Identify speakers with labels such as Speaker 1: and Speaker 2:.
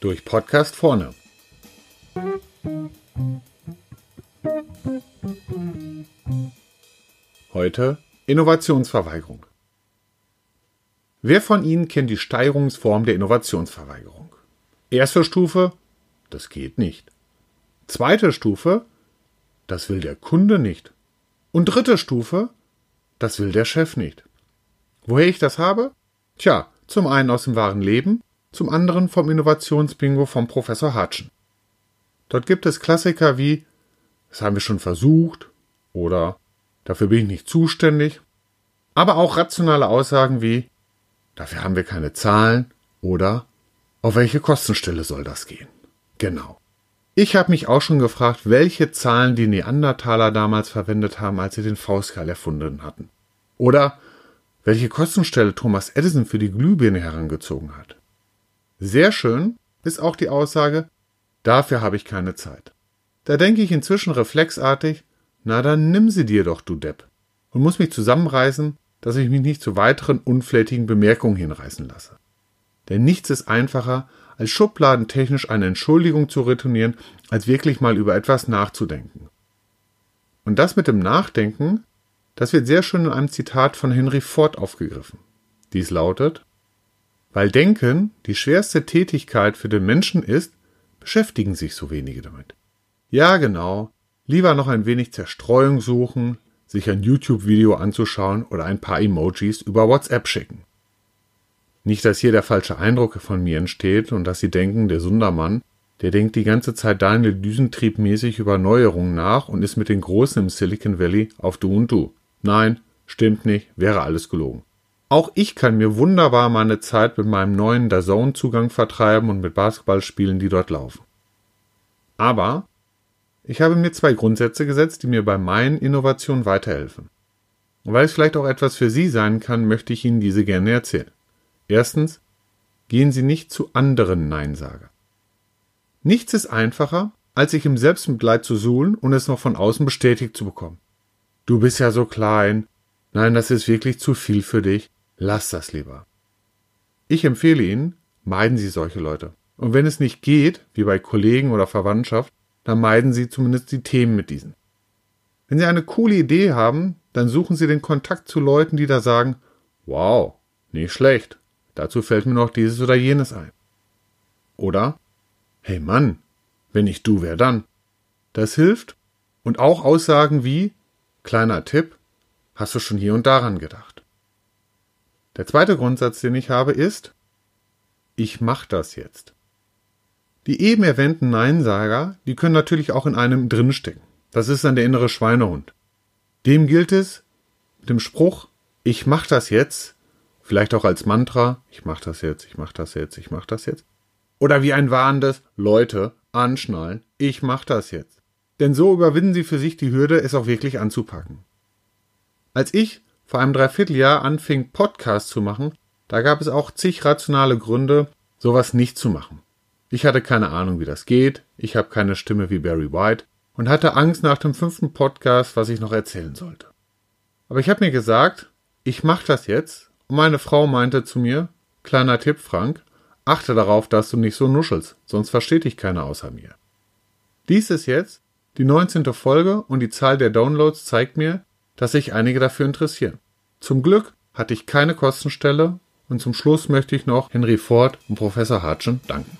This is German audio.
Speaker 1: Durch Podcast vorne. Heute Innovationsverweigerung. Wer von Ihnen kennt die Steigerungsform der Innovationsverweigerung? Erste Stufe, das geht nicht. Zweite Stufe, das will der Kunde nicht. Und dritte Stufe, das will der Chef nicht. Woher ich das habe? Tja, zum einen aus dem wahren Leben, zum anderen vom Innovationsbingo vom Professor Hatschen. Dort gibt es Klassiker wie Das haben wir schon versucht oder Dafür bin ich nicht zuständig, aber auch rationale Aussagen wie Dafür haben wir keine Zahlen oder Auf welche Kostenstelle soll das gehen? Genau. Ich habe mich auch schon gefragt, welche Zahlen die Neandertaler damals verwendet haben, als sie den Faustkeil erfunden hatten. Oder welche Kostenstelle Thomas Edison für die Glühbirne herangezogen hat. Sehr schön ist auch die Aussage, dafür habe ich keine Zeit. Da denke ich inzwischen reflexartig, na dann nimm sie dir doch, du Depp, und muss mich zusammenreißen, dass ich mich nicht zu weiteren unflätigen Bemerkungen hinreißen lasse. Denn nichts ist einfacher, als schubladentechnisch eine Entschuldigung zu retournieren, als wirklich mal über etwas nachzudenken. Und das mit dem Nachdenken, das wird sehr schön in einem Zitat von Henry Ford aufgegriffen. Dies lautet, weil Denken die schwerste Tätigkeit für den Menschen ist, beschäftigen sich so wenige damit. Ja, genau. Lieber noch ein wenig Zerstreuung suchen, sich ein YouTube-Video anzuschauen oder ein paar Emojis über WhatsApp schicken. Nicht, dass hier der falsche Eindruck von mir entsteht und dass Sie denken, der Sundermann, der denkt die ganze Zeit Daniel Düsentrieb-mäßig über Neuerungen nach und ist mit den Großen im Silicon Valley auf Du und Du. Nein, stimmt nicht, wäre alles gelogen. Auch ich kann mir wunderbar meine Zeit mit meinem neuen DAZN-Zugang vertreiben und mit Basketballspielen, die dort laufen. Aber ich habe mir zwei Grundsätze gesetzt, die mir bei meinen Innovationen weiterhelfen. Und weil es vielleicht auch etwas für Sie sein kann, möchte ich Ihnen diese gerne erzählen. Erstens, gehen Sie nicht zu anderen Neinsager. Nichts ist einfacher, als sich im Selbstmitleid zu suhlen und es noch von außen bestätigt zu bekommen. Du bist ja so klein. Nein, das ist wirklich zu viel für dich. Lass das lieber. Ich empfehle Ihnen, meiden Sie solche Leute. Und wenn es nicht geht, wie bei Kollegen oder Verwandtschaft, dann meiden Sie zumindest die Themen mit diesen. Wenn Sie eine coole Idee haben, dann suchen Sie den Kontakt zu Leuten, die da sagen, wow, nicht schlecht, dazu fällt mir noch dieses oder jenes ein. Oder, hey Mann, wenn ich du, wer dann? Das hilft und auch Aussagen wie, kleiner Tipp, hast du schon hier und daran gedacht. Der zweite Grundsatz, den ich habe, ist, ich mach das jetzt. Die eben erwähnten Neinsager, die können natürlich auch in einem drinstecken. Das ist dann der innere Schweinehund. Dem gilt es, mit dem Spruch, ich mach das jetzt, vielleicht auch als Mantra, ich mach das jetzt, ich mach das jetzt, ich mach das jetzt. Oder wie ein warnendes, Leute, anschnallen, ich mach das jetzt. Denn so überwinden sie für sich die Hürde, es auch wirklich anzupacken. Als ich vor einem Dreivierteljahr anfing, Podcasts zu machen, da gab es auch zig rationale Gründe, sowas nicht zu machen. Ich hatte keine Ahnung, wie das geht, ich habe keine Stimme wie Barry White und hatte Angst nach dem fünften Podcast, was ich noch erzählen sollte. Aber ich habe mir gesagt, ich mache das jetzt und meine Frau meinte zu mir, kleiner Tipp, Frank, achte darauf, dass du nicht so nuschelst, sonst versteht dich keiner außer mir. Dies ist jetzt die 19. Folge und die Zahl der Downloads zeigt mir, dass sich einige dafür interessieren. Zum Glück hatte ich keine Kostenstelle und zum Schluss möchte ich noch Henry Ford und Professor Hartschen danken.